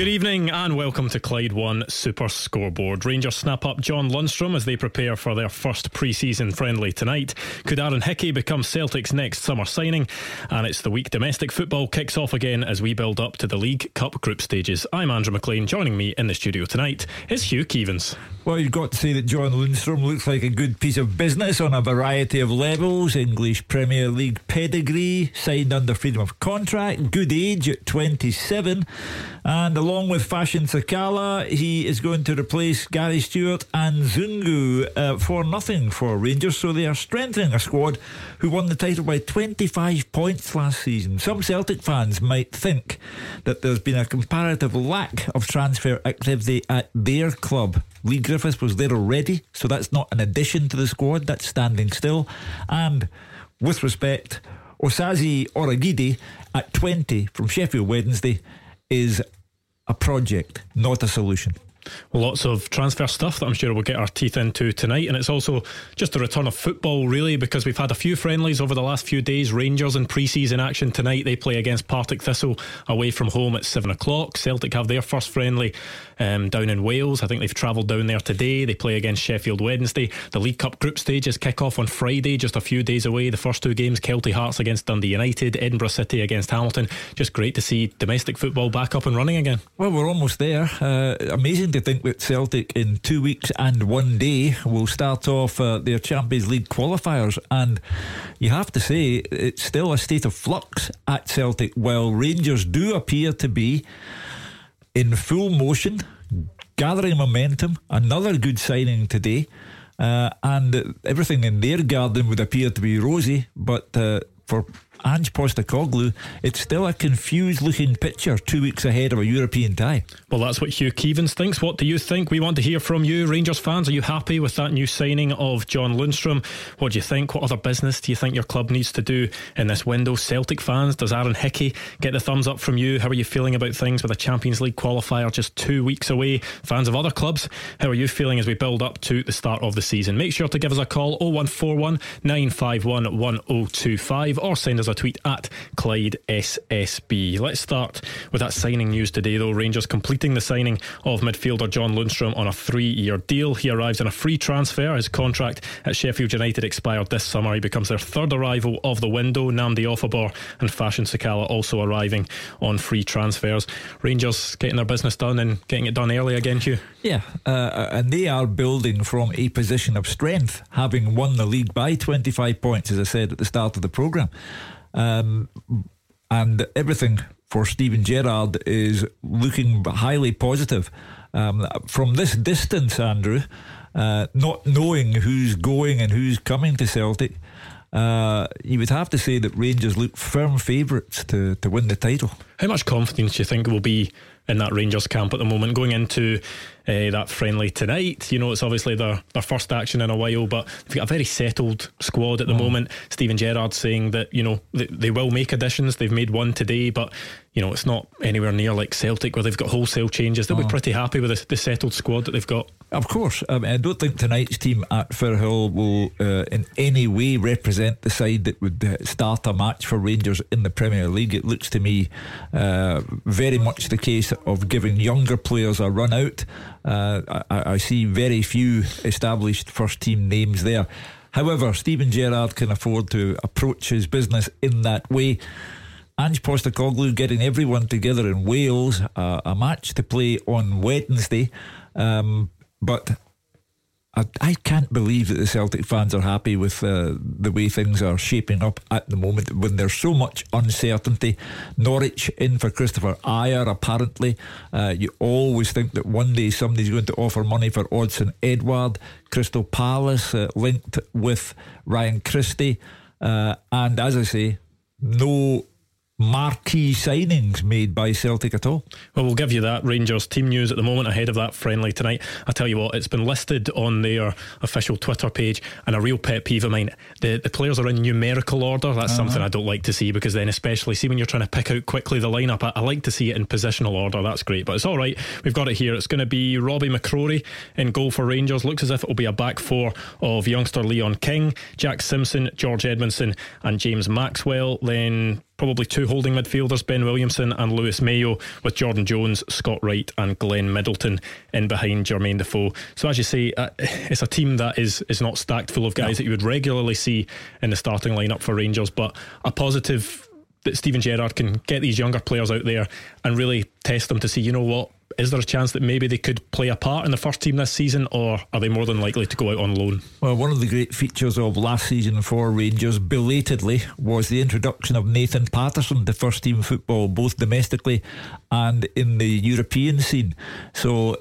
Good evening and welcome to Clyde One Super Scoreboard. Rangers snap up John Lundstram as they prepare for their first pre season friendly tonight. Could Aaron Hickey become Celtic's next summer signing? And it's the week domestic football kicks off again as we build up to the League Cup group stages. I'm Andrew McLean. Joining me in the studio tonight is Hugh Keevins. Well, you've got to say that John Lundstram looks like a good piece of business on a variety of levels. English Premier League pedigree, signed under freedom of contract, good age at 27, and along with Fashion Sakala, he is going to replace Gary Stewart and Zungu uh, for nothing for Rangers. So they are strengthening a squad who won the title by 25 points last season. Some Celtic fans might think that there's been a comparative lack of transfer activity at their club. Leigh Griffiths was there already, so that's not an addition to the squad, that's standing still. And with respect, Osaze Urhoghide at 20 from Sheffield Wednesday is a project, not a solution. Lots of transfer stuff that I'm sure we'll get our teeth into tonight. And it's also just a return of football, really, because we've had a few friendlies over the last few days. Rangers in pre season action tonight. They play against Partick Thistle away from home at 7 o'clock. Celtic have their first friendly um, down in Wales. I think they've travelled down there today. They play against Sheffield Wednesday. The League Cup group stages kick off on Friday, just a few days away. The first two games Kelty Hearts against Dundee United, Edinburgh City against Hamilton. Just great to see domestic football back up and running again. Well, we're almost there. Uh, amazing to think that Celtic in two weeks and one day will start off uh, their Champions League qualifiers. And you have to say, it's still a state of flux at Celtic, while Rangers do appear to be in full motion, gathering momentum. Another good signing today. Uh, and everything in their garden would appear to be rosy, but uh, for Ange Postecoglou, it's still a confused looking picture two weeks ahead of a European tie. Well, that's what Hugh Keevins thinks. What do you think? We want to hear from you, Rangers fans. Are you happy with that new signing of John Lundstram? What do you think? What other business do you think your club needs to do in this window? Celtic fans, does Aaron Hickey get the thumbs up from you? How are you feeling about things with a Champions League qualifier just two weeks away? Fans of other clubs, how are you feeling as we build up to the start of the season? Make sure to give us a call 0141 951 1025 or send us a tweet at Clyde SSB. Let's start with that signing news today, though. Rangers completing the signing of midfielder John Lundstram on a three year deal. He arrives on a free transfer. His contract at Sheffield United expired this summer. He becomes their third arrival of the window. Nnamdi Ofoborh and Fashion Sakala also arriving on free transfers. Rangers getting their business done and getting it done early again, Hugh. Yeah, uh, and they are building from a position of strength, having won the league by 25 points, as I said at the start of the programme. Um, and everything for Steven Gerrard is looking highly positive. Um, from this distance, Andrew, uh, not knowing who's going and who's coming to Celtic, uh, you would have to say that Rangers look firm favourites to, to win the title. How much confidence do you think will be in that Rangers camp at the moment going into uh, that friendly tonight. You know, it's obviously their, their first action in a while, but they've got a very settled squad at the mm. moment. Steven Gerrard saying that, you know, they, they will make additions. They've made one today, but, you know, it's not anywhere near like Celtic where they've got wholesale changes. They'll mm. be pretty happy with the, the, settled squad that they've got. Of course. I, mean, I don't think tonight's team at Firhill will uh, in any way represent the side that would uh, start a match for Rangers in the Premier League. It looks to me uh, very much the case of giving younger players a run out. Uh, I, I, see very few established first team names there. However, Steven Gerrard can afford to approach his business in that way. Ange Postecoglou getting everyone together in Wales, uh, a match to play on Wednesday. Um, but I, I can't believe that the Celtic fans are happy with uh, the way things are shaping up at the moment when there's so much uncertainty. Norwich in for Christopher Ajer, apparently. Uh, you always think that one day somebody's going to offer money for Odsonne Edouard. Crystal Palace uh, linked with Ryan Christie. Uh, and as I say, no marquee signings made by Celtic at all. Well, we'll give you that Rangers team news at the moment ahead of that friendly tonight. I tell you what, it's been listed on their official Twitter page, and a real pet peeve of mine. The the players are in numerical order. That's uh-huh. something I don't like to see because then, especially see when you're trying to pick out quickly the lineup, I, I like to see it in positional order. That's great, but it's all right. We've got it here. It's going to be Robbie McCrorie in goal for Rangers. Looks as if it will be a back four of youngster Leon King, Jack Simpson, George Edmundson, and James Maxwell. Then probably two holding midfielders, Ben Williamson and Lewis Mayo, with Jordan Jones, Scott Wright, and Glenn Middleton in behind Jermaine Defoe. So, as you say, uh, it's a team that is is not stacked full of guys no. that you would regularly see in the starting lineup for Rangers, but a positive that Steven Gerrard can get these younger players out there and really test them to see, you know what, is there a chance that maybe they could play a part in the first team this season, or are they more than likely to go out on loan? Well, one of the great features of last season for Rangers, belatedly, was the introduction of Nathan Patterson to first team football, both domestically and in the European scene. So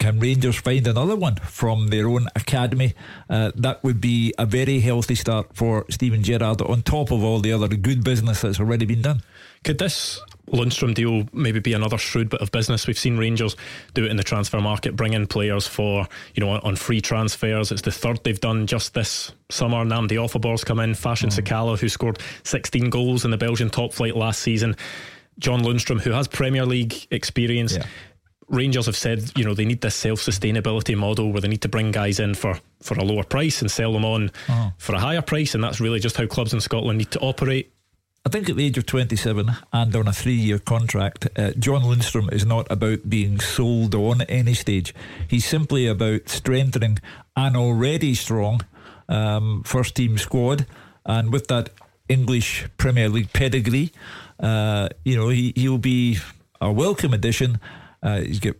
can Rangers find another one from their own academy? Uh, that would be a very healthy start for Steven Gerrard on top of all the other good business that's already been done. Could this Lundstram deal maybe be another shrewd bit of business? We've seen Rangers do it in the transfer market, bring in players for, you know, on free transfers. It's the third they've done just this summer. Nnamdi Ofoborh's come in, Fashion mm. Sakala, who scored 16 goals in the Belgian top flight last season. John Lundstram, who has Premier League experience. Yeah. Rangers have said, you know, they need this self sustainability model where they need to bring guys in for, for a lower price and sell them on oh. for a higher price. And that's really just how clubs in Scotland need to operate. I think at the age of 27 and on a three year contract, uh, John Lundstram is not about being sold on any stage. He's simply about strengthening an already strong um, first team squad. And with that English Premier League pedigree, uh, you know, he, he'll be a welcome addition. Uh, he's got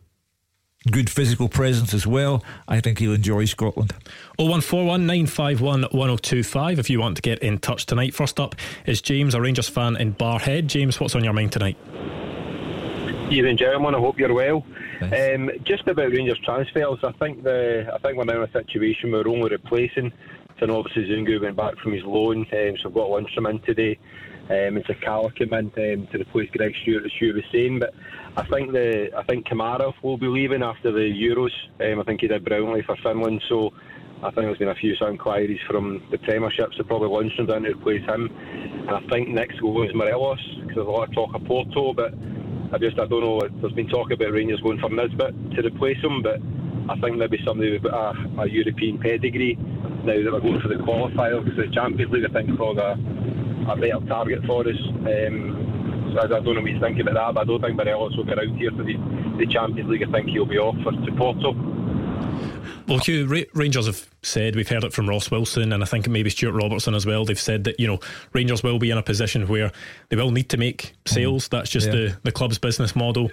good physical presence as well. I think he'll enjoy Scotland. 0141 951 1025 if you want to get in touch tonight. First up is James, a Rangers fan in Barrhead. James, what's on your mind tonight? Evening, gentlemen. I hope you're well. Um, just about Rangers transfers, I think the I think we're now in a situation where we're only replacing. So obviously Zungu went back from his loan, um, so I've got Lundstram in today. Um, it's a Cala came in um, to replace Greg Stewart, as you were saying. But I think the I think Kamara will be leaving after the Euros. Um, I think he did brilliantly for Finland. So I think there's been a few inquiries from the Premiership, so probably Lundstram down to replace him. And I think next goal is Morelos because there's a lot of talk of Porto, but I just I don't know. There's been talk about Rangers going for Nisbet to replace him, but I think maybe somebody with a, a European pedigree now that we're going for the qualifier because the Champions League I think probably a a better target for us. Um, so I, don't know what you think about that, but I don't think Morelos will get out here for the, the Champions League. I think he'll be off for to Porto. Well, Hugh, Rangers have said, we've heard it from Ross Wilson and I think maybe Stuart Robertson as well. They've said that, you know, Rangers will be in a position where they will need to make sales. Mm. That's just yeah. the, the club's business model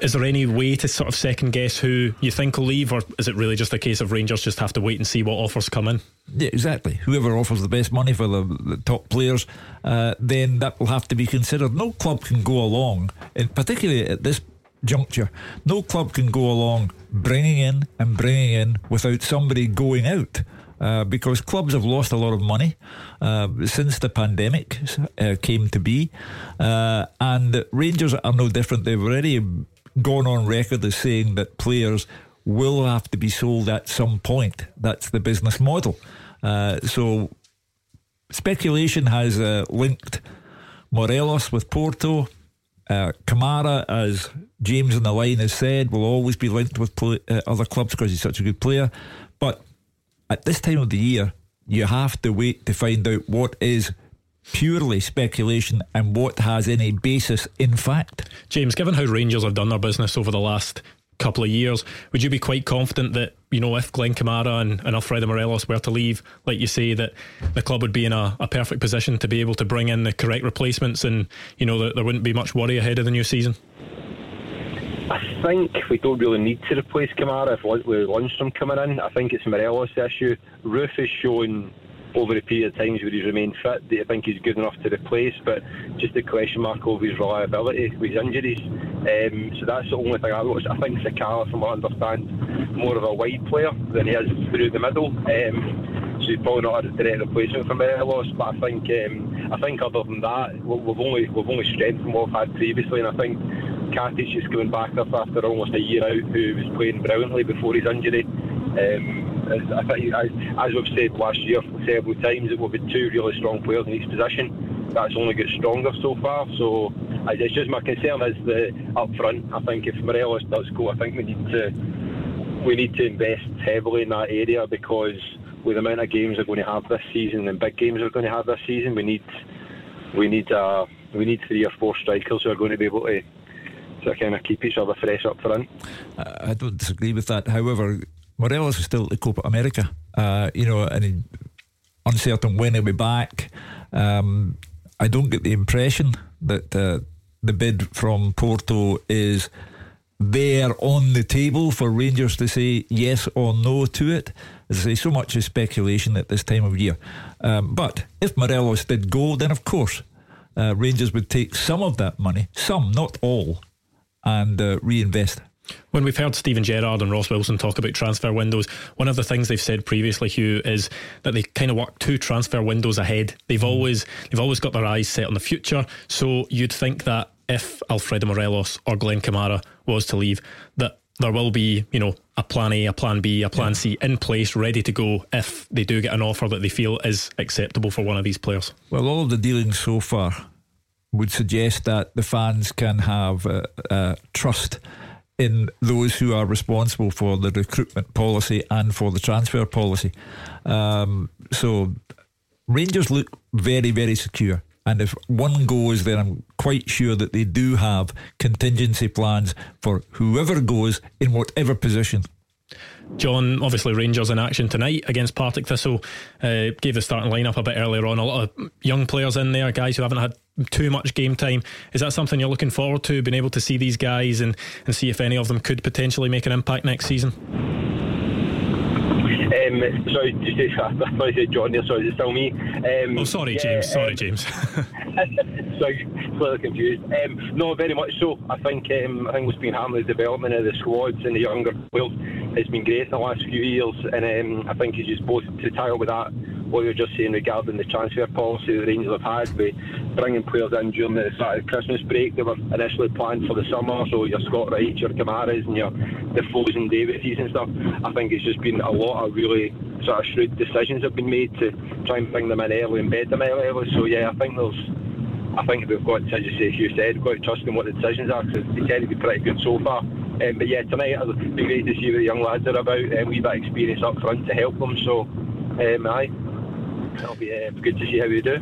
is there any way to sort of second guess who you think will leave, or is it really just a case of Rangers just have to wait and see what offers come in? Yeah, exactly. Whoever offers the best money for the, the top players, uh, then that will have to be considered. No club can go along, and particularly at this juncture, no club can go along bringing in and bringing in without somebody going out. Uh, because clubs have lost a lot of money uh, since the pandemic uh, came to be. Uh, and Rangers are no different. They've already gone on record as saying that players will have to be sold at some point. That's the business model. Uh, so speculation has linked Morelos with Porto. Kamara, as James on the line has said, will always be linked with play, other clubs because he's such a good player. But at this time of the year, you have to wait to find out what is purely speculation and what has any basis in fact. James, given how Rangers have done their business over the last couple of years, would you be quite confident that, you know, if Glenn Kamara and, and Alfredo Morelos were to leave, like you say, that the club would be in a, a perfect position to be able to bring in the correct replacements and, you know, that there wouldn't be much worry ahead of the new season? I think we don't really need to replace Kamara if with Lundstram coming in. I think it's Morelos' issue. Roofe has shown over a period of times where he's remained fit that I think he's good enough to replace, but just a question mark over his reliability with his injuries. Um, so that's the only thing I. I think Sakala, from what I understand, more of a wide player than he is through the middle. Um, so he's probably not a direct replacement for Morelos, but I think um, I think other than that, we've only we've only strengthened what we've had previously, and I think Katic is coming back up after almost a year out, who was playing brilliantly before his injury. Um, I think, as, as we've said last year several times, that we've had two really strong players in each position. That's only got stronger so far. So it's just my concern is the up front. I think if Morelos does go, I think we need to we need to invest heavily in that area because with the amount of games we're going to have this season and big games we're going to have this season, we need we need uh, we need three or four strikers who are going to be able to to kind of keep each other fresh up front. I don't disagree with that. However, Morelos is still at Copa America, uh, you know, and uncertain when he'll be back. Um, I don't get the impression that uh, the bid from Porto is there on the table for Rangers to say yes or no to it. As I say, so much is speculation at this time of year. Um, but if Morelos did go, then of course uh, Rangers would take some of that money, some, not all, and uh, reinvest. When we've heard Steven Gerrard and Ross Wilson talk about transfer windows, one of the things they've said previously, Hugh, is that they kind of work two transfer windows ahead. They've mm. always they've always got their eyes set on the future. So you'd think that if Alfredo Morelos or Glenn Kamara was to leave, that there will be, you know, a plan A, a plan B, a plan yeah. C in place, ready to go if they do get an offer that they feel is acceptable for one of these players. Well, all of the dealings so far would suggest that the fans can have uh, uh, trust in those who are responsible for the recruitment policy and for the transfer policy. Um, so Rangers look very, very secure. And if one goes, then I'm quite sure that they do have contingency plans for whoever goes in whatever position. John, obviously Rangers in action tonight against Partick Thistle. Uh, gave the starting lineup a bit earlier on. A lot of young players in there, guys who haven't had too much game time. Is that something you're looking forward to, being able to see these guys and, and see if any of them could potentially make an impact next season? Um, sorry, say, I thought you said John there, sorry, is it still me? Um, oh, sorry, yeah, James, sorry, um, James. sorry, slightly confused. Um, no, very much so. I think um, I think what's been happening, the development of the squads and the younger players has been great in the last few years, and um, I think it's just both to tie up with that what you were just saying regarding the transfer policy the Rangers have had with bringing players in during the start of Christmas break. They were initially planned for the summer, so your Scott Wright, your Kamaras, and your Defoes and Davies and stuff. I think it's just been a lot of really sort of shrewd decisions have been made to try and bring them in early and bed them in early. So yeah, I think there's. I think we've got, as you say, you said, we've got to trust in what the decisions are because they tend to be pretty good so far. Um, but yeah, tonight it'll be great to see what the young lads are about and um, we bit experience up front to help them. So, um, aye, it'll be uh, good to see how we do.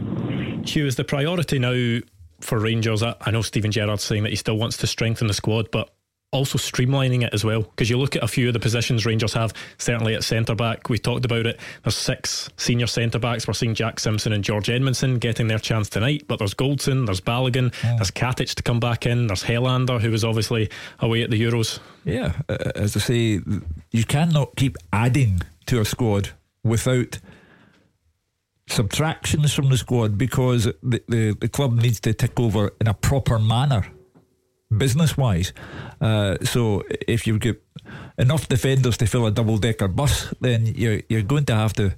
Hugh, is the priority now for Rangers? I know Steven Gerrard's saying that he still wants to strengthen the squad, but also streamlining it as well. Because you look at a few of the positions Rangers have, certainly at centre back, we talked about it. There's six senior centre backs. We're seeing Jack Simpson and George Edmundson getting their chance tonight, but there's Goldson, there's Balogun, yeah. there's Katic to come back in, there's Helander, who was obviously away at the Euros. Yeah, as I say, you cannot keep adding to a squad without subtractions from the squad because the, the, the club needs to tick over in a proper manner, business wise. Uh, so if you've got enough defenders to fill a double decker bus, then you're, you're going to have to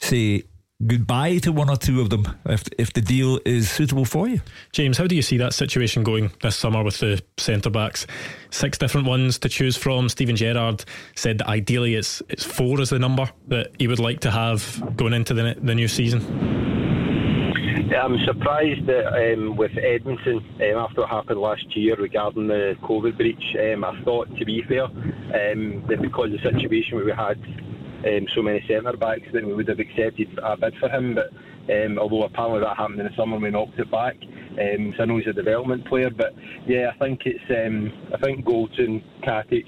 say goodbye to one or two of them if if the deal is suitable for you. James, how do you see that situation going this summer with the centre backs? Six different ones to choose from. Steven Gerrard said that ideally it's it's four is the number that he would like to have going into the the new season. I'm surprised that um, with Edmundson, um, after what happened last year regarding the COVID breach, um, I thought, to be fair, um, that because of the situation where we had um, so many centre backs that we would have accepted a bid for him. But um, although apparently that happened in the summer, we knocked it back. So I know he's a development player, but yeah, I think it's I think Goldson, Katic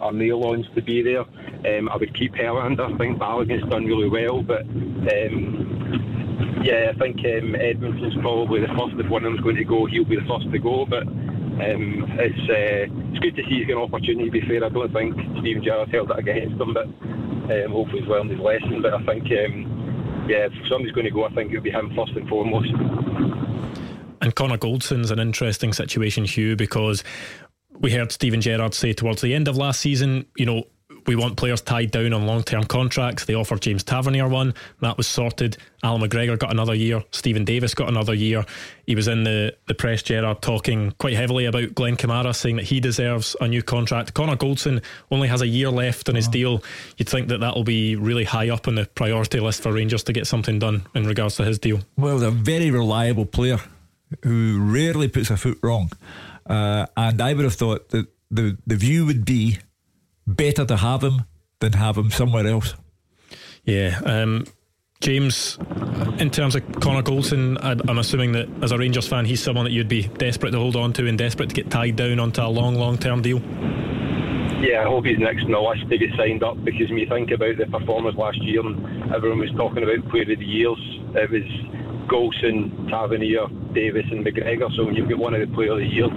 are nail-ons to be there. I would keep Helander. I think Balogun's done really well, but yeah, I think um, Edmundson's probably the first. If one of them's going to go, he'll be the first to go. But um, it's uh, it's good to see he's got an opportunity. To be fair, I don't think Steven Gerrard held that against him, but um, hopefully he's learned his lesson. But I think, um, yeah, if somebody's going to go, I think it'll be him first and foremost. And Connor Goldson's an interesting situation, Hugh, because we heard Steven Gerrard say towards the end of last season, you know, we want players tied down on long term contracts. They offered James Tavernier one. That was sorted. Allan McGregor got another year. Steven Davis got another year. He was in the, the press, Gerrard, talking quite heavily about Glenn Kamara, saying that he deserves a new contract. Connor Goldson only has a year left on his oh. deal. You'd think that that'll be really high up on the priority list for Rangers to get something done in regards to his deal. Well, a very reliable player who rarely puts a foot wrong. Uh, and I would have thought that the, the view would be better to have him than have him somewhere else. Yeah. Um, James, in terms of Connor Goldson, I'm assuming that as a Rangers fan, he's someone that you'd be desperate to hold on to and desperate to get tied down onto a long, long term deal. Yeah, I hope he's next on the list to get signed up because when you think about the performance last year and everyone was talking about player of the years, it was Goldson, Tavernier, Davis, and McGregor. So when you've got one of the player of the years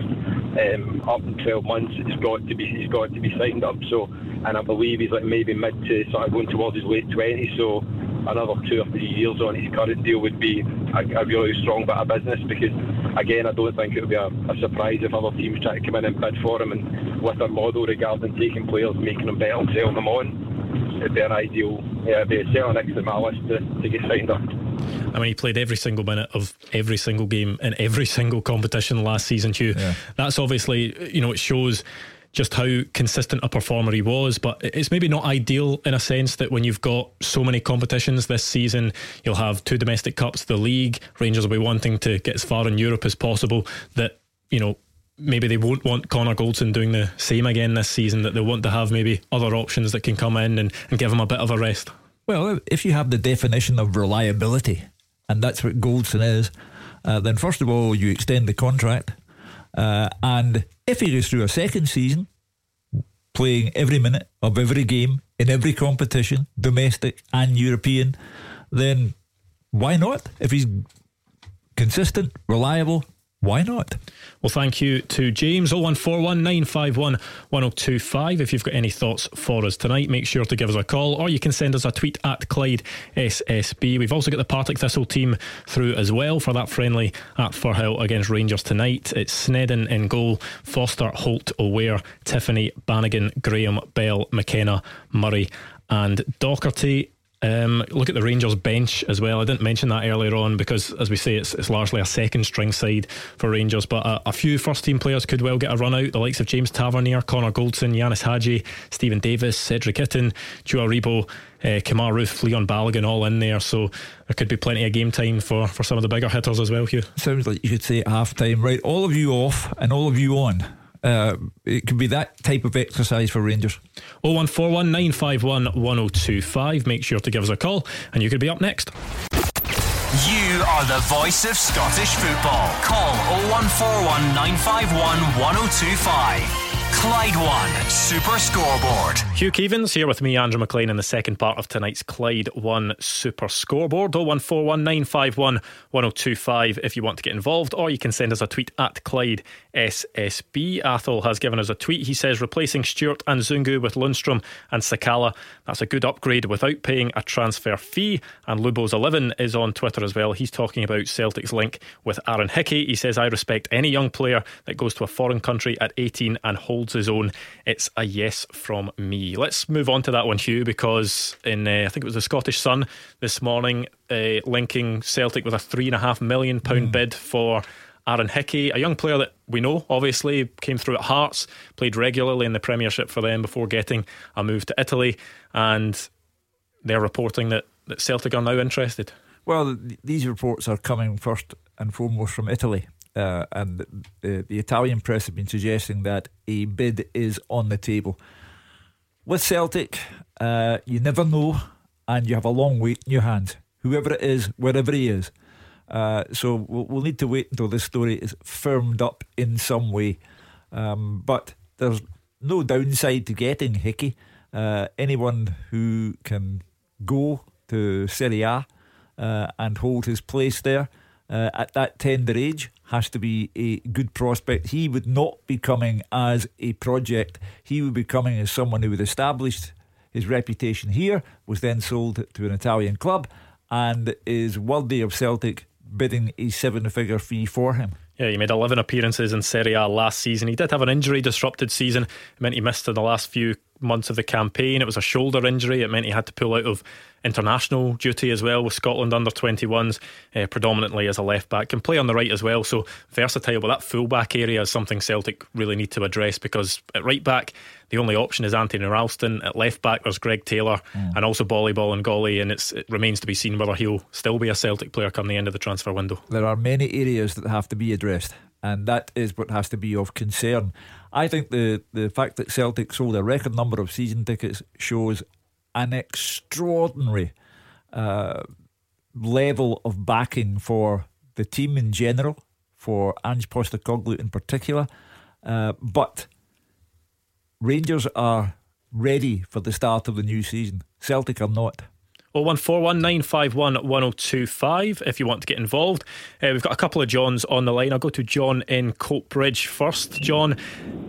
um, up in 12 months, it's got to be he's got to be signed up. So, and I believe he's like maybe mid to sort of going towards his late 20s. So another two or three years on his current deal would be a, a really strong bit of business because again I don't think it would be a, a, surprise if other teams try to come in and bid for him and with their model regarding taking players making them better and selling them on it'd be an ideal yeah it'd be selling next to my list to, to get signed up I mean, he played every single minute of every single game in every single competition last season, Hugh. Yeah. That's obviously, you know, it shows just how consistent a performer he was. But it's maybe not ideal in a sense that when you've got so many competitions this season, you'll have two domestic cups, the league. Rangers will be wanting to get as far in Europe as possible. That you know maybe they won't want Connor Goldson doing the same again this season. That they'll want to have maybe other options that can come in and, and give him a bit of a rest. Well, if you have the definition of reliability, and that's what Goldson is, uh, then first of all you extend the contract. Uh, and if he goes through a second season, playing every minute of every game in every competition, domestic and European, then why not? If he's consistent, reliable, why not? Well, thank you to James. 0141 951 1025. If you've got any thoughts for us tonight, make sure to give us a call or you can send us a tweet at Clyde SSB. We've also got the Partick Thistle team through as well for that friendly at Firhill against Rangers tonight. It's Sneddon in goal, Foster, Holt, O'Ware, Tiffoney, Bannigan, Graham, Bell, McKenna, Murray, and Docherty. Um, look at the Rangers bench as well. I didn't mention that earlier on because, as we say, it's, it's largely a second string side for Rangers. But a, a, few first team players could well get a run out. The likes of James Tavernier, Connor Goldson, Ianis Hagi, Steven Davis, Cedric Itten, Joe Aribo, uh, Roofe, Leon Balogun, all in there. So there could be plenty of game time for, for some of the bigger hitters as well, Hugh. Sounds like you could say half time, right? All of you off and all of you on. Uh, it could be that type of exercise for Rangers. 0141 951 1025. Make sure to give us a call and you could be up next. You are the voice of Scottish football. Call 0141 951 1025. Clyde One Super Scoreboard. Hugh Keevins here with me, Andrew McLean, in the second part of tonight's Clyde One Super Scoreboard. 01419511025 if you want to get involved, or you can send us a tweet at Clyde SSB. Athol has given us a tweet. He says replacing Stewart and Zungu with Lundstram and Sakala. That's a good upgrade without paying a transfer fee. And Lubos11 is on Twitter as well. He's talking about Celtic's link with Aaron Hickey. He says, I respect any young player that goes to a foreign country at 18 and holds holds his own. It's a yes from me. Let's move on to that one, Hugh, because in uh, I think it was the Scottish Sun this morning, uh, linking Celtic with a three and a half million pound mm. bid for. Aaron Hickey, a young player that we know, obviously came through at Hearts, played regularly in the Premiership for them before getting a move to Italy, and they're reporting that, that Celtic are now interested. Well, these reports are coming first and foremost from Italy uh, and the, the Italian press have been suggesting that a bid is on the table. With Celtic, uh, you never know, and you have a long wait in your hands. Whoever it is, wherever he is. Uh, so we'll, we'll, need to wait until this story is firmed up in some way. Um, but there's no downside to getting Hickey. Uh, anyone who can go to Serie A uh, and hold his place there uh, at that tender age has to be a good prospect. He would not be coming as a project. He would be coming as someone who had established his reputation here, was then sold to an Italian club, and is worthy of Celtic bidding a seven figure fee for him. Yeah, he made 11 appearances in Serie A last season. He did have an injury disrupted season. It meant he missed in the last few months of the campaign. It was a shoulder injury. It meant he had to pull out of international duty as well with Scotland under 21s, uh, predominantly as a left back. Can play on the right as well, so versatile. But that full back area is something Celtic really need to address because at right back, the only option is Anthony Ralston. At left back, there's Greg Taylor mm. and also Boli Bolingoli, and it remains to be seen whether he'll still be a Celtic player come the end of the transfer window. There are many areas that have to be addressed, and that is what has to be of concern. I think the, the fact that Celtic sold a record number of season tickets shows an extraordinary uh, level of backing for the team in general, for Ange Postecoglou in particular. Uh, but Rangers are ready for the start of the new season. Celtic are not. 01419511025 if you want to get involved. Uh, we've got a couple of Johns on the line. I'll go to John in Coatbridge first. John,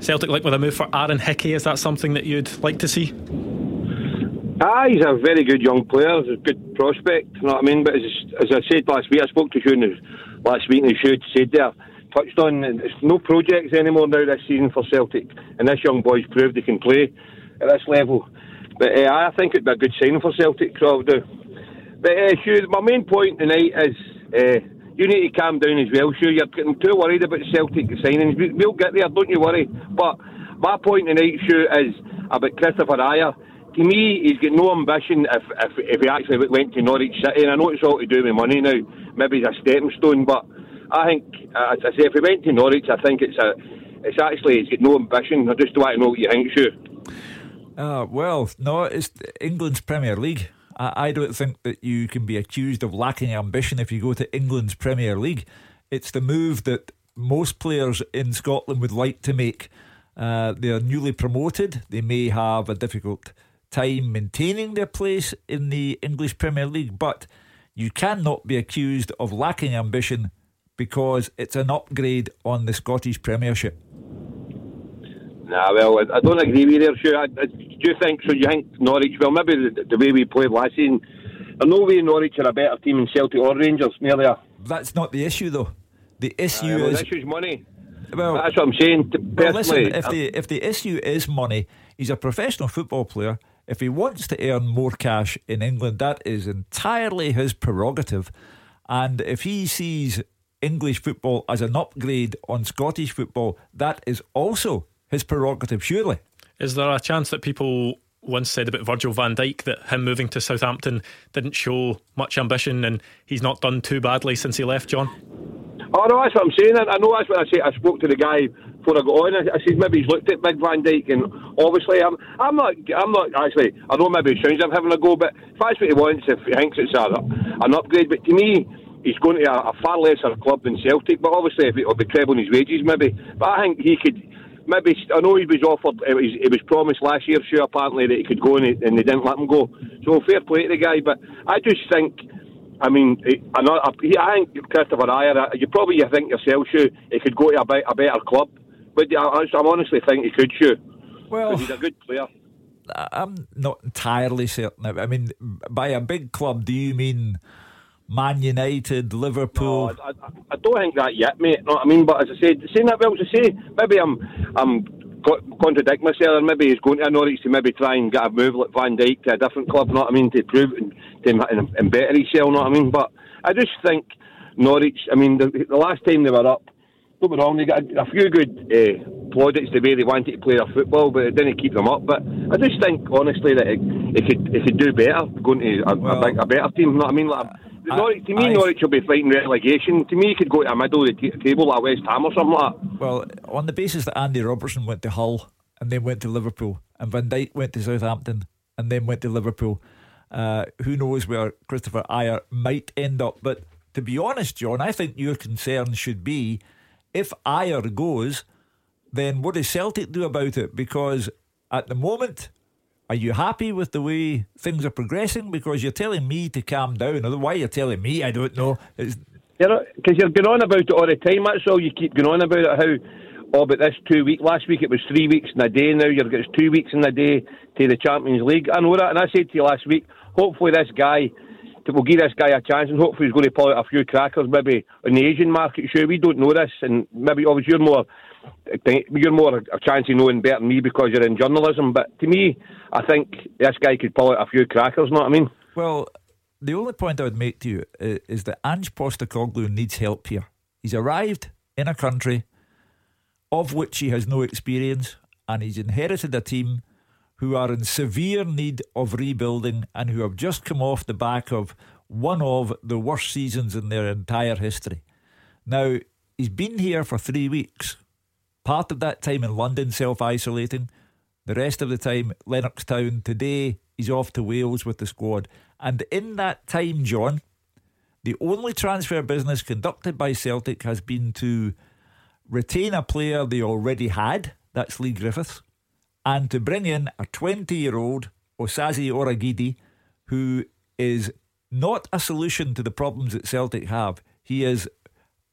Celtic like with a move for Aaron Hickey. Is that something that you'd like to see? Ah, he's a very good young player. He's a good prospect. You know what I mean? But as, as I said last week, I spoke to Shun last week, and he should said there, touched on, it's no projects anymore now this season for Celtic, and this young boy's proved he can play at this level. But uh, I think it'd be a good signing for Celtic, so I would do. But uh, Hugh, my main point tonight is uh, you need to calm down as well, Hugh. You're getting too worried about Celtic signings. We'll get there, don't you worry. But my point tonight, Hugh, is about Christopher Ajer to me, he's got no ambition if, if, if he actually went to Norwich City. And I know it's all to do with money now. Maybe he's a stepping stone, but I think, as I say, if he went to Norwich, I think it's a, it's actually he's got no ambition. I just want to know what you think, Sure. Uh, well, no, it's England's Premier League. I, I don't think that you can be accused of lacking ambition if you go to England's Premier League. It's the move that most players in Scotland would like to make. Uh, they are newly promoted. They may have a difficult time maintaining their place in the English Premier League, but you cannot be accused of lacking ambition because it's an upgrade on the Scottish Premiership. Nah, well, I, I don't agree with you Sure, I, I, do you think so? You think Norwich? Well, maybe the, the way we played last season. I no way Norwich are a better team than Celtic or Rangers. Nearly. That's not the issue, though. The issue uh, well, is the issue's money. Well, that's what I'm saying. Well, listen, if the if the issue is money, he's a professional football player. If he wants to earn more cash in England, that is entirely his prerogative. And if he sees English football as an upgrade on Scottish football, that is also his prerogative, surely. Is there a chance that people once said about Virgil van Dijk that him moving to Southampton didn't show much ambition and he's not done too badly since he left, John? Oh no, that's what I'm saying. I know that's what I say. I spoke to the guy before I got on. I, I said maybe he's looked at Big Van Dijk, and obviously I'm I'm not I'm not actually. I know maybe it sounds I'm having a go, but if that's what he wants, if he thinks it's a, an upgrade, but to me. He's going to a, a far lesser club than Celtic, but obviously if it'll be trebling his wages, maybe. But I think he could, maybe I know he was offered. It was, was promised last year, sure, apparently that he could go, and, he, and they didn't let him go. So fair play to the guy, but I just think I mean, I, I think Christopher Ajer, uh, you probably you think yourself, Shu, he could go to a, a better club. But I, I honestly think he could, Shu. Well, he's a good player. I'm not entirely certain. I mean, by a big club, do you mean Man United, Liverpool? No, I, I, I, don't think that yet, mate. You know what I mean? But as I said, saying that, well, to say, maybe I'm, I'm contradict myself, and maybe he's going to Norwich to maybe try and get a move like Van Dijk to a different club. You know what I mean? To prove and to and better himself. You know what I mean? But I just think Norwich. I mean, the, the last time they were up, don't be wrong, they got a, a few good uh, plaudits the way they wanted to play their football, but it didn't keep them up. But I just think, honestly, that it, it could it could do better going to a, well, a, a, better team. You know what I mean? Like, To me, I, Norwich will be fighting relegation. To me, he could go to a middle of the t- table at West Ham or something like that. Well, on the basis that Andy Robertson went to Hull and then went to Liverpool, and Van Dijk went to Southampton and then went to Liverpool, uh, who knows where Christopher Ajer might end up. But to be honest, John, I think your concern should be if Ajer goes, then what does Celtic do about it? Because at the moment, are you happy with the way things are progressing? Because you're telling me to calm down. Why you're telling me, I don't know. Because you're, you're going on about it all the time. That's all you keep going on about it. How, oh, about this two week. Last week it was three weeks in a day. Now you're it's two weeks in a day to the Champions League. I know that, and I said to you last week. Hopefully this guy we'll give this guy a chance, and hopefully he's going to pull out a few crackers, maybe in the Asian market. Sure, we don't know this, and maybe oh, obviously you're more you're more a chance of knowing better than me because you're in journalism. But to me, I think this guy could pull out a few crackers. Know what I mean? Well, the only point I would make to you is that Ange Postecoglou needs help here. He's arrived in a country of which he has no experience, and he's inherited a team who are in severe need of rebuilding and who have just come off the back of one of the worst seasons in their entire history. Now, he's been here for three weeks. Part of that time in London, self isolating. The rest of the time, Lennoxtown. Today, he's off to Wales with the squad. And in that time, John, the only transfer business conducted by Celtic has been to retain a player they already had, that's Leigh Griffiths, and to bring in a 20 year old Osaze Urhoghide, who is not a solution to the problems that Celtic have. He is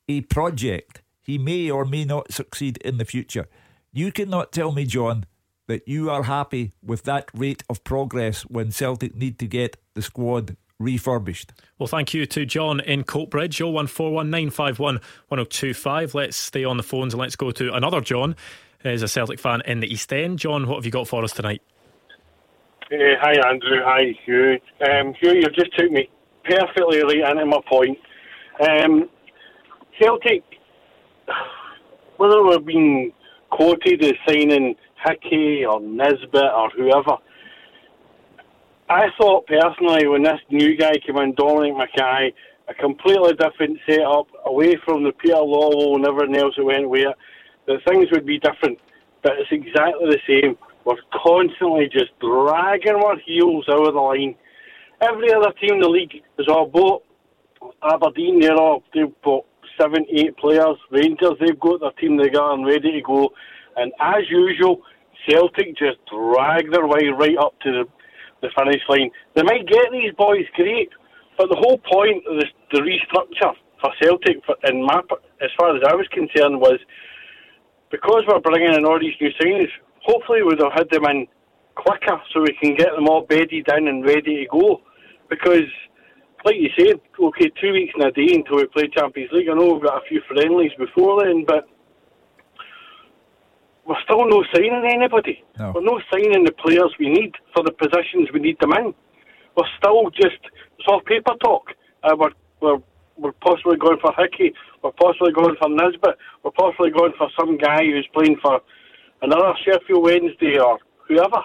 a project. He may or may not succeed in the future. You cannot tell me, John, that you are happy with that rate of progress when Celtic need to get the squad refurbished. Well, thank you to John in Coatbridge, 01419511025. Let's stay on the phones and let's go to another John is a Celtic fan in the East End. John, what have you got for us tonight? Uh, hi, Andrew. Hi, Hugh. Um, Hugh, you've just took me perfectly right into my point. Um, Celtic, whether we're being quoted as signing Hickey or Nisbet or whoever, I thought personally when this new guy came in, Dominic McKay, a completely different setup, away from the Peter Lawwell and everything else that went with it that things would be different, but it's exactly the same. We're constantly just dragging our heels out of the line. Every other team in the league is all bought. Aberdeen, they're all, they've bought seven, eight players. Rangers, they've got their team together and ready to go. And as usual, Celtic just drag their way right up to the, the finish line. They might get these boys great, but the whole point of the, the restructure for Celtic, for, in my, as far as I was concerned, was because we're bringing in all these new signings, hopefully we'd have had them in quicker so we can get them all bedded in and ready to go. Because, like you said, okay, two weeks in a day until we play Champions League. I know we've got a few friendlies before then, but we're still no signing anybody. No. We're not signing the players we need for the positions we need them in. We're still just, it's all paper talk. Uh, we're, we're we're possibly going for Hickey, we're possibly going for Nisbet, we're possibly going for some guy who's playing for another Sheffield Wednesday or whoever.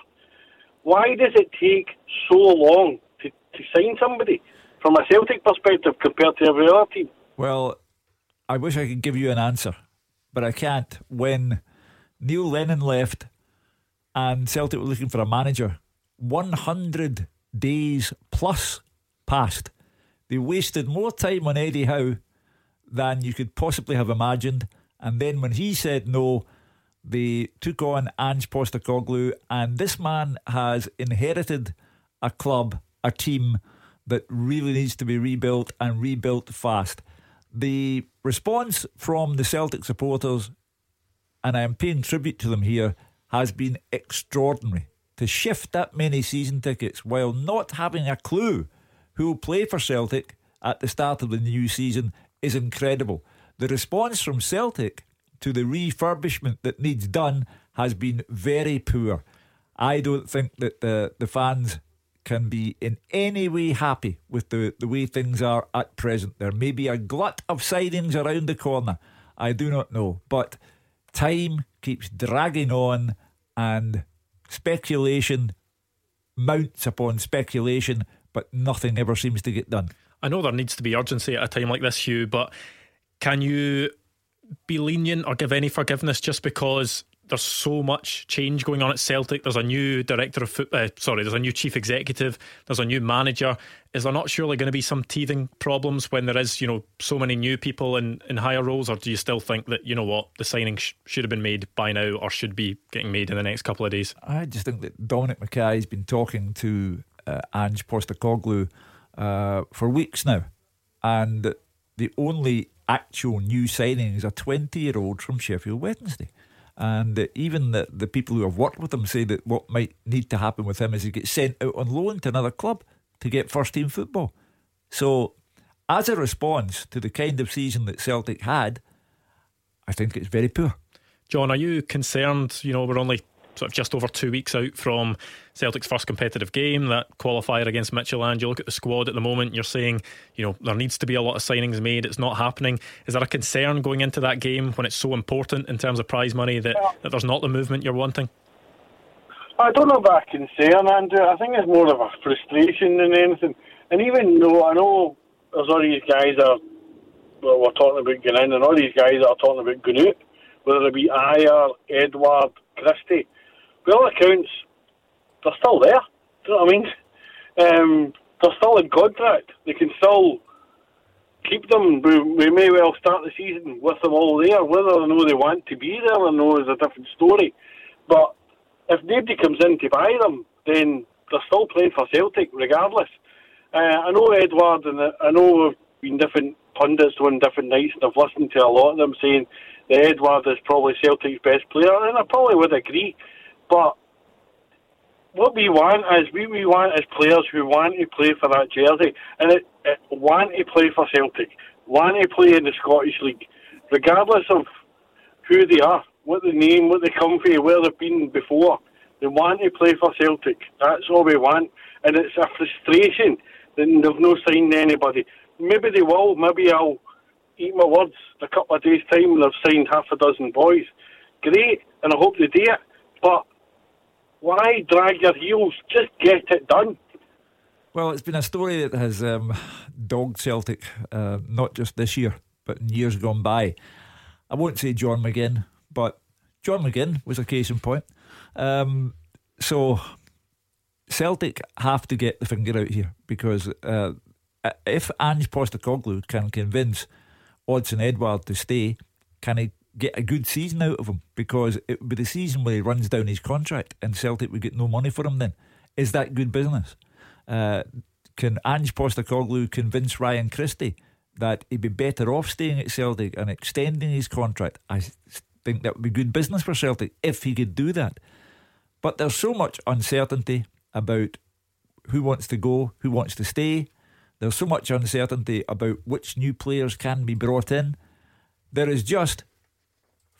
Why does it take so long to, to sign somebody from a Celtic perspective compared to every other team? Well, I wish I could give you an answer, but I can't. When Neil Lennon left and Celtic were looking for a manager, 100 days plus passed they wasted more time on Eddie Howe than you could possibly have imagined. And then when he said no, they took on Ange Postecoglou, and this man has inherited a club, a team that really needs to be rebuilt and rebuilt fast. The response from the Celtic supporters, and I am paying tribute to them here, has been extraordinary. To shift that many season tickets while not having a clue who will play for Celtic at the start of the new season is incredible. The response from Celtic to the refurbishment that needs done has been very poor. I don't think that the, the fans can be in any way happy with the, the way things are at present. There may be a glut of signings around the corner. I do not know. But time keeps dragging on and speculation mounts upon speculation but nothing ever seems to get done. I know there needs to be urgency at a time like this, Hugh, but can you be lenient or give any forgiveness just because there's so much change going on at Celtic. There's a new director of football. Uh, sorry, there's a new chief executive. There's a new manager. Is there not surely going to be some teething problems when there is, you know, so many new people in, in higher roles? Or do you still think that, you know what, the signing sh- should have been made by now or should be getting made in the next couple of days? I just think that Dominic McKay's been talking to uh, Ange Postecoglou uh, for weeks now, and the only actual new signing is a 20 year old from Sheffield Wednesday. And even the, the people who have worked with him say that what might need to happen with him is he gets sent out on loan to another club to get first team football. So, as a response to the kind of season that Celtic had, I think it's very poor. John, are you concerned? You know, we're only sort of just over two weeks out from Celtic's first competitive game, that qualifier against Midtjylland. You look at the squad at the moment, you're saying, you know, there needs to be a lot of signings made. It's not happening. Is there a concern going into that game when it's so important in terms of prize money that, that there's not the movement you're wanting? I don't know about concern, Andrew. I think it's more of a frustration than anything. And even though I know there's all these guys that are, well, we're talking about going in, and all these guys that are talking about going out, whether it be Ajer, Edouard, Christie, by all accounts, they're still there. Do you know what I mean? Um, they're still in contract. They can still keep them. We, we may well start the season with them all there. Whether or know they want to be there or no is a different story. But if nobody comes in to buy them, then they're still playing for Celtic regardless. Uh, I know Edouard, and I know we've been different pundits on different nights, and I've listened to a lot of them saying that Edouard is probably Celtic's best player, and I probably would agree. But what we want is we, we want is players who want to play for that jersey and it, it want to play for Celtic, want to play in the Scottish League, regardless of who they are, what the name, what they come from, where they've been before. They want to play for Celtic. That's all we want. And it's a frustration that they've no signed anybody. Maybe they will. Maybe I'll eat my words a couple of days' time they've signed half a dozen boys. Great, and I hope they do it. But why drag your heels? Just get it done. Well, it's been a story that has um, dogged Celtic, uh, not just this year, but in years gone by. I won't say John McGinn, but John McGinn was a case in point. Um, so Celtic have to get the finger out here because uh, if Ange Postecoglou can convince Odsonne Edouard to stay, can he get a good season out of him because it would be the season where he runs down his contract and Celtic would get no money for him then. Is that good business? Uh, can Ange Postecoglou convince Ryan Christie that he'd be better off staying at Celtic and extending his contract? I think that would be good business for Celtic if he could do that. But there's so much uncertainty about who wants to go, who wants to stay. There's so much uncertainty about which new players can be brought in. There is just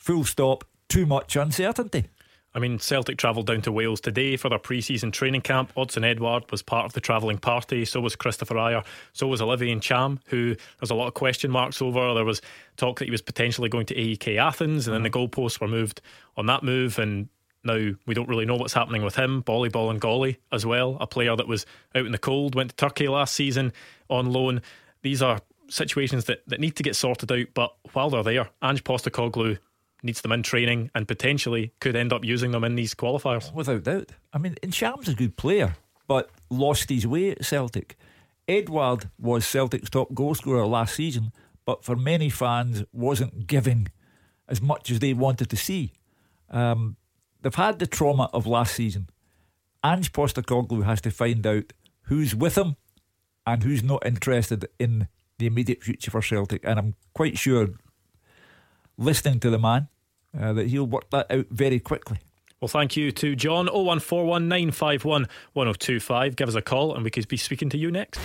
full stop, too much uncertainty. I mean, Celtic travelled down to Wales today for their pre season training camp. Odsonne Edouard was part of the travelling party, so was Kristoffer Ajer, so was Olivier Ntcham, who there's a lot of question marks over. There was talk that he was potentially going to AEK Athens, and then the goalposts were moved on that move, and now we don't really know what's happening with him. Boli Bolingoli as well, a player that was out in the cold, went to Turkey last season on loan. These are situations that, that need to get sorted out, but while they're there, Ange Postecoglou needs them in training and potentially could end up using them in these qualifiers. Without doubt. I mean, Ntcham's a good player, but lost his way at Celtic. Edouard was Celtic's top goalscorer last season, but for many fans wasn't giving as much as they wanted to see. Um, they've had the trauma of last season. Ange Postecoglou has to find out who's with him and who's not interested in the immediate future for Celtic. And I'm quite sure listening to the man, uh, that he'll work that out very quickly. Well, thank you to John 0141 951 1025. Give us a call and we could be speaking to you next.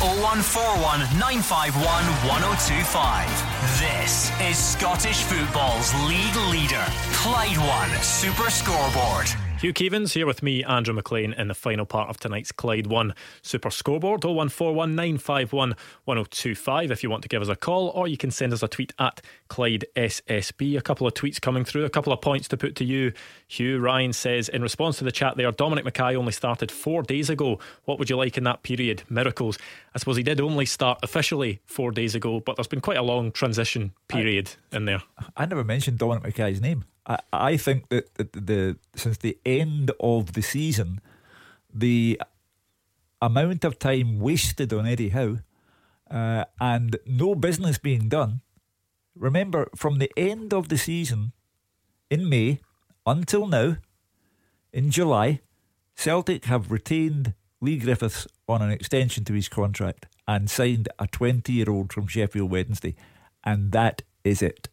0141 951 1025. This is Scottish football's league leader, Clyde One Super Scoreboard. Hugh Keevins here with me, Andrew McLean, in the final part of tonight's Clyde One Super Scoreboard. 01419511025 if you want to give us a call, or you can send us a tweet at Clyde SSB. A couple of tweets coming through, a couple of points to put to you. Hugh Ryan says, in response to the chat there, Dominic McKay only started four days ago. What would you like in that period? Miracles. I suppose he did only start officially four days ago, but there's been quite a long transition period I, in there. I never mentioned Dominic McKay's name. I, think that the, the since the end of the season, the amount of time wasted on Eddie Howe uh, and no business being done. Remember, from the end of the season in May until now, in July, Celtic have retained Leigh Griffiths on an extension to his contract and signed a 20 year old from Sheffield Wednesday. And that is it.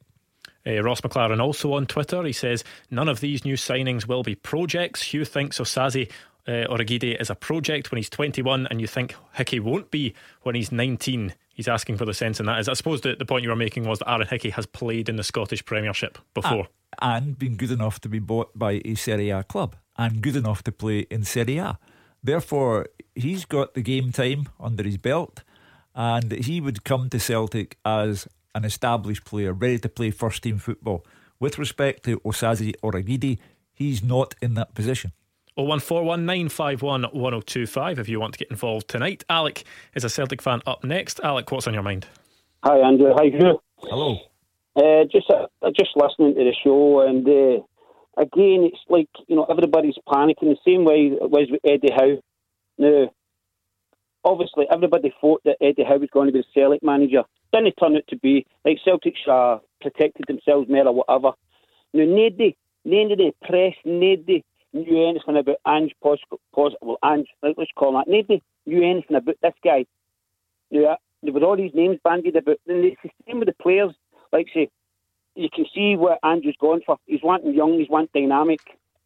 Uh, Ross McLaren also on Twitter. He says, None of these new signings will be projects. Hugh thinks Osaze uh, Urhoghide is a project when he's 21 and you think Hickey won't be when he's 19? He's asking for the sense in that. Is I suppose the, the point you were making was that Aaron Hickey has played in the Scottish Premiership before. And, and been good enough to be bought by a Serie A club and good enough to play in Serie A. Therefore, he's got the game time under his belt and he would come to Celtic as an established player, ready to play first team football. With respect to Osaze Urhoghide, he's not in that position. 01419511025 if you want to get involved tonight. Alec is a Celtic fan up next. Alec, what's on your mind? Hi, Andrew. Hi, Hugh. Hello. Uh, just uh, just listening to the show, and uh, again, it's like you know everybody's panicking the same way it was with Eddie Howe. Now, obviously, everybody thought that Eddie Howe was going to be the Celtic manager. Didn't turn out to be. Like Celtic uh, protected themselves more or whatever. Now, nobody, none of the press, nobody knew anything about Ange Pos, Pos well, Ange, let's call that. Nobody knew anything about this guy. Now, there were all these names bandied about. And it's the same with the players. Like, say, you can see what Andrew's going for. He's wanting young, he's wanting dynamic.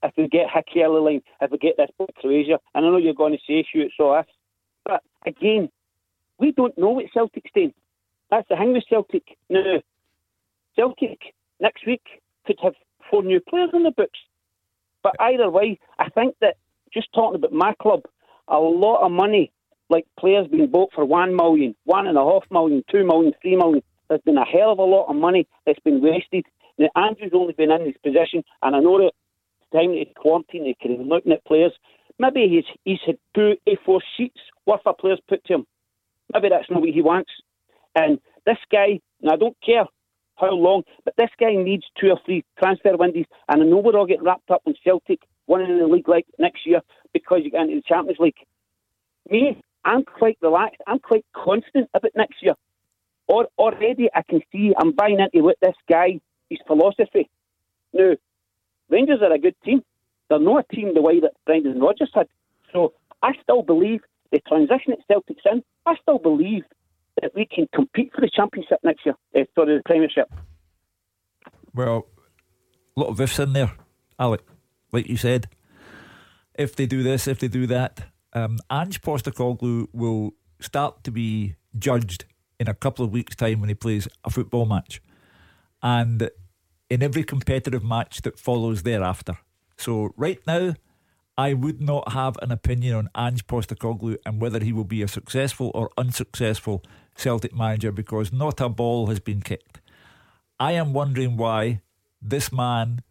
If we get Hickey line, if we get this Croatia, and I know you're going to say, shoot, so us. But again, we don't know what Celtic's doing. That's the thing with Celtic. Now, Celtic next week could have four new players in the books. But either way, I think that just talking about my club, a lot of money, like players being bought for one million, one and a half million, two million, three million. There's been a hell of a lot of money that's been wasted. Now, Andrew's only been in this position, and I know that time that quarantine, he can be looking at players. Maybe he's he's had two A4 sheets worth of players put to him. Maybe that's not what he wants. And this guy, and I don't care how long, but this guy needs two or three transfer windows. And I know we're all getting wrapped up in Celtic winning in the league like next year because you get into the Champions League. Me, I'm quite relaxed. I'm quite confident about next year. Or, already, I can see I'm buying into what this guy, his philosophy. Now, Rangers are a good team. They're not a team the way that Brendan Rodgers had. So I still believe the transition at Celtic's in. I still believe that we can compete for the championship next year, uh, sorry, the Premiership. Well, a lot of ifs in there, Alec. Like you said, if they do this, if they do that, um, Ange Postecoglou will start to be judged in a couple of weeks' time when he plays a football match, and in every competitive match that follows thereafter. So right now, I would not have an opinion on Ange Postecoglou and whether he will be a successful or unsuccessful Celtic manager because not a ball has been kicked. I am wondering why this man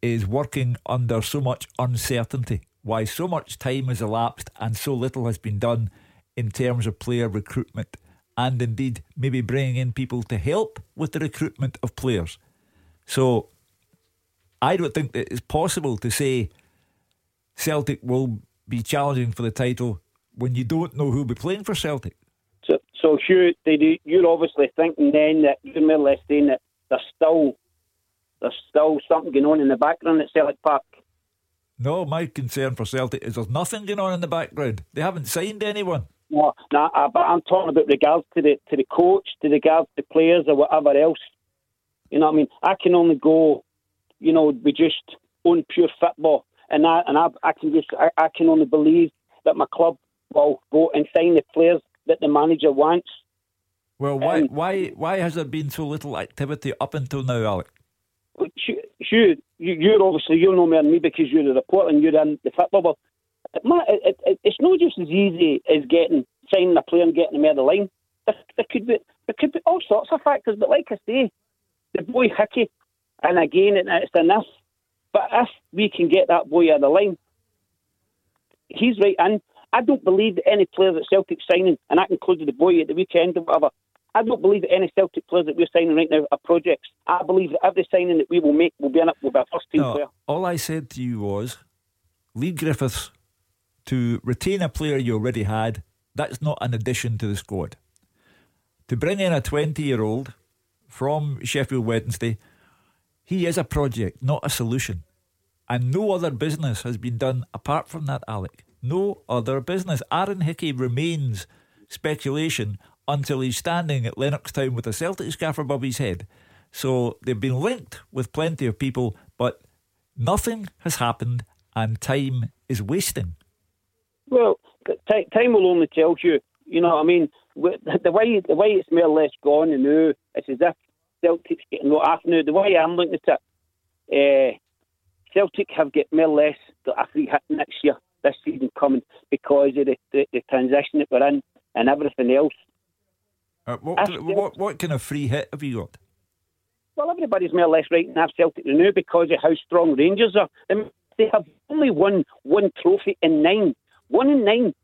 is working under so much uncertainty, why so much time has elapsed and so little has been done in terms of player recruitment and indeed maybe bringing in people to help with the recruitment of players. So I don't think that it's possible to say Celtic will be challenging for the title when you don't know who'll be playing for Celtic. So, so Hugh, you're obviously thinking then that you're more or less saying that there's still there's still something going on in the background at Celtic Park. No, my concern for Celtic is there's nothing going on in the background. They haven't signed anyone. No, no, uh, but I'm talking about regards to the to the coach, to regards to the players or whatever else. You know what I mean? I can only go, you know, we just own pure football, and I and I, I can just I, I can only believe that my club will go and sign the players that the manager wants. Well, why um, why why has there been so little activity up until now, Alec? Hugh, you're obviously you'll know more than me because you're the reporter and you're in the football. But it, it, it's not just as easy as getting signing a player and getting him out of the line. There, there, could be there could be all sorts of factors. But like I say, the boy Hickey, and again it's in this. But if we can get that boy out of the line, he's right in. I don't believe that any player that Celtic signing, and that included the boy at the weekend or whatever, I don't believe that any Celtic players that we're signing right now are projects. I believe that every signing that we will make will be in it will be a first team no, player. All I said to you was Leigh Griffiths to retain a player you already had, that's not an addition to the squad. To bring in a 20 year old from Sheffield Wednesday, he is a project, not a solution. And no other business has been done apart from that, Alec no other business. Aaron Hickey remains speculation until he's standing at Lennoxtown with a Celtic scarf above his head. So they've been linked with plenty of people, but nothing has happened and time is wasting. Well, t- time will only tell you. You know what I mean? The way the way it's more or less gone, and now it's as if Celtic's getting what off now. The way I'm looking at it, uh, Celtic have got more or less a free hit next year, this season coming, because of the, the, the transition that we're in and everything else. Uh, what, what, what kind of free hit have you got? Well, everybody's more or less right have Celtic now because of how strong Rangers are. They have only won one trophy in nine. One in nine.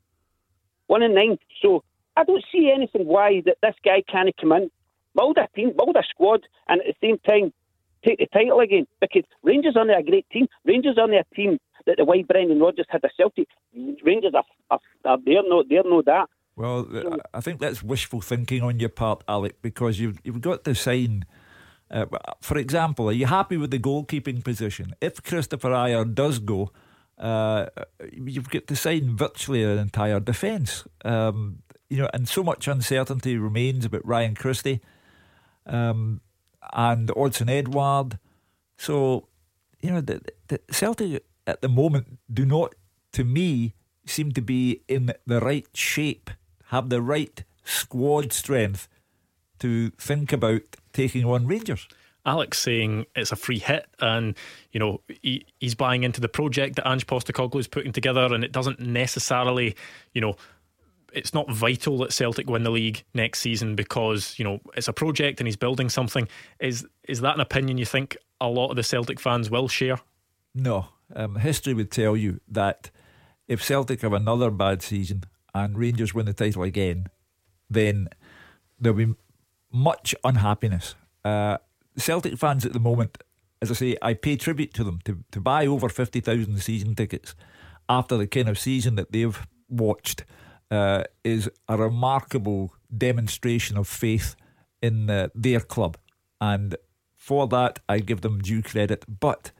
One in nine. So I don't see anything why that this guy can't come in, build a team, build a squad, and at the same time take the title again. Because Rangers are a great team. Rangers are a team that the way Brendan Rodgers had a Celtic. Rangers are, are, are they're no they're no that. Well, I think that's wishful thinking on your part, Alec, because you've you've got to sign. Uh, for example, are you happy with the goalkeeping position? If Kristoffer Ajer does go, uh, you've got to sign virtually an entire defence. Um, you know, and so much uncertainty remains about Ryan Christie um, and Odsonne Edouard. So, you know, the, the Celtic at the moment do not, to me, seem to be in the right shape, have the right squad strength to think about taking on Rangers. Alex saying it's a free hit, and you know he, he's buying into the project that Ange Postecoglou is putting together, and it doesn't necessarily, you know, it's not vital that Celtic win the league next season because you know it's a project and he's building something. Is is that an opinion you think a lot of the Celtic fans will share? No, um, history would tell you that if Celtic have another bad season and Rangers win the title again, then there'll be much unhappiness. Uh, Celtic fans at the moment, as I say, I pay tribute to them to, to buy over 50,000 season tickets after the kind of season that they've watched uh, is a remarkable demonstration of faith in uh, their club. And for that, I give them due credit. But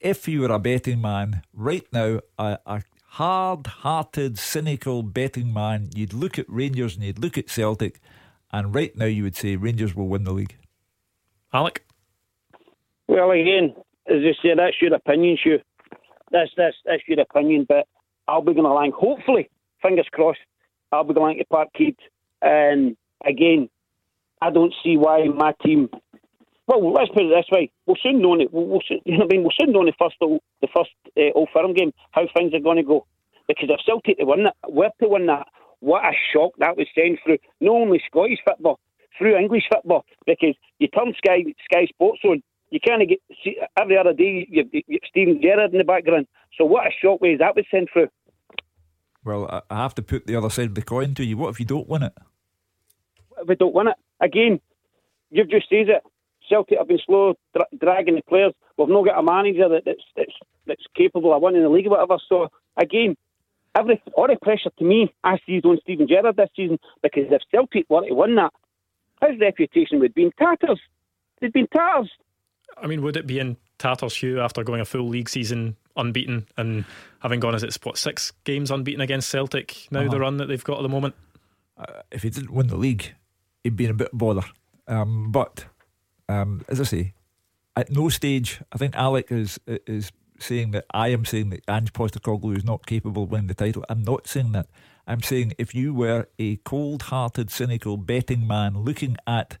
if you were a betting man right now, a, a hard hearted, cynical betting man, you'd look at Rangers and you'd look at Celtic, and right now you would say Rangers will win the league. Alec? Well, again, as I say, that's your opinion, Sue. That's, that's, that's your opinion, but I'll be going along. Hopefully, fingers crossed, I'll be going to Parkhead. And again, I don't see why my team. Well, let's put it this way: we'll soon know it. We'll, we'll soon, you know I mean, we'll soon know the first the first uh, Old Firm game how things are going to go. Because if Celtic win that, we're to win that. What a shock that was sent through not only Scottish football, through English football. Because you turn Sky Sky Sports on, you kind of get see, every other day you, you, Steven Gerrard in the background. So what a shock way that was sent through. Well, I have to put the other side of the coin to you. What if you don't win it? If we don't win it again, you've just said it. Celtic have been slow dra- dragging the players. We've not got a manager that, that's, that's that's capable of winning the league or whatever. So again, every all the pressure to me I see on Steven Gerrard this season because if Celtic were to win that, his reputation would be in tatters. They'd be in tatters. I mean, would it be in tatters, Hugh, after going a full league season unbeaten and having gone as it's what six games unbeaten against Celtic now uh-huh. the run that they've got at the moment? Uh, if he didn't win the league, he'd be in a bit of bother. Um, but um, as I say, at no stage, I think Alec is is saying that I am saying that Ange Postecoglou is not capable of winning the title. I'm not saying that. I'm saying if you were a cold-hearted, cynical betting man looking at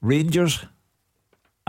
Rangers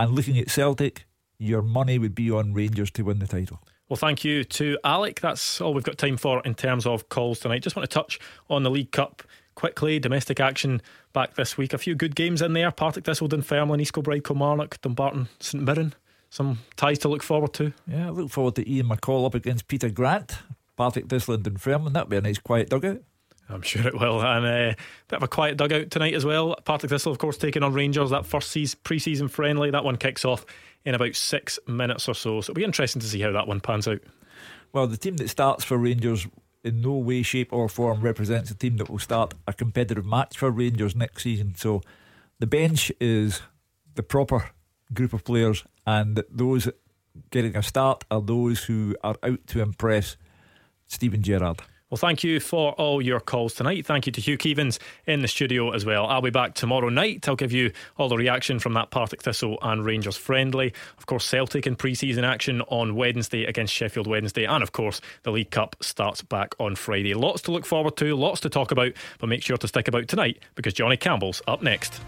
and looking at Celtic, your money would be on Rangers to win the title. Well, thank you to Alec. That's all we've got time for in terms of calls tonight. Just want to touch on the League Cup quickly. Domestic action back this week. A few good games in there. Partick Thistle, Dunfermline, East Kilbride, Kilmarnock, Dumbarton, St Mirren. Some ties to look forward to. Yeah, I look forward to Ian McCall up against Peter Grant. Partick Thistle and Dunfermline. That'd be a nice quiet dugout. I'm sure it will. And a uh, bit of a quiet dugout tonight as well. Partick Thistle, of course, taking on Rangers. That first season, pre season friendly. That one kicks off in about six minutes or so. So it'll be interesting to see how that one pans out. Well, the team that starts for Rangers in no way, shape, or form represents a team that will start a competitive match for Rangers next season. So the bench is the proper group of players, and those getting a start are those who are out to impress Steven Gerrard. Well, thank you for all your calls tonight. Thank you to Hugh Keevins in the studio as well. I'll be back tomorrow night. I'll give you all the reaction from that Partick Thistle and Rangers friendly. Of course, Celtic in pre season action on Wednesday against Sheffield Wednesday. And of course, the League Cup starts back on Friday. Lots to look forward to, lots to talk about, but make sure to stick about tonight because Johnny Campbell's up next.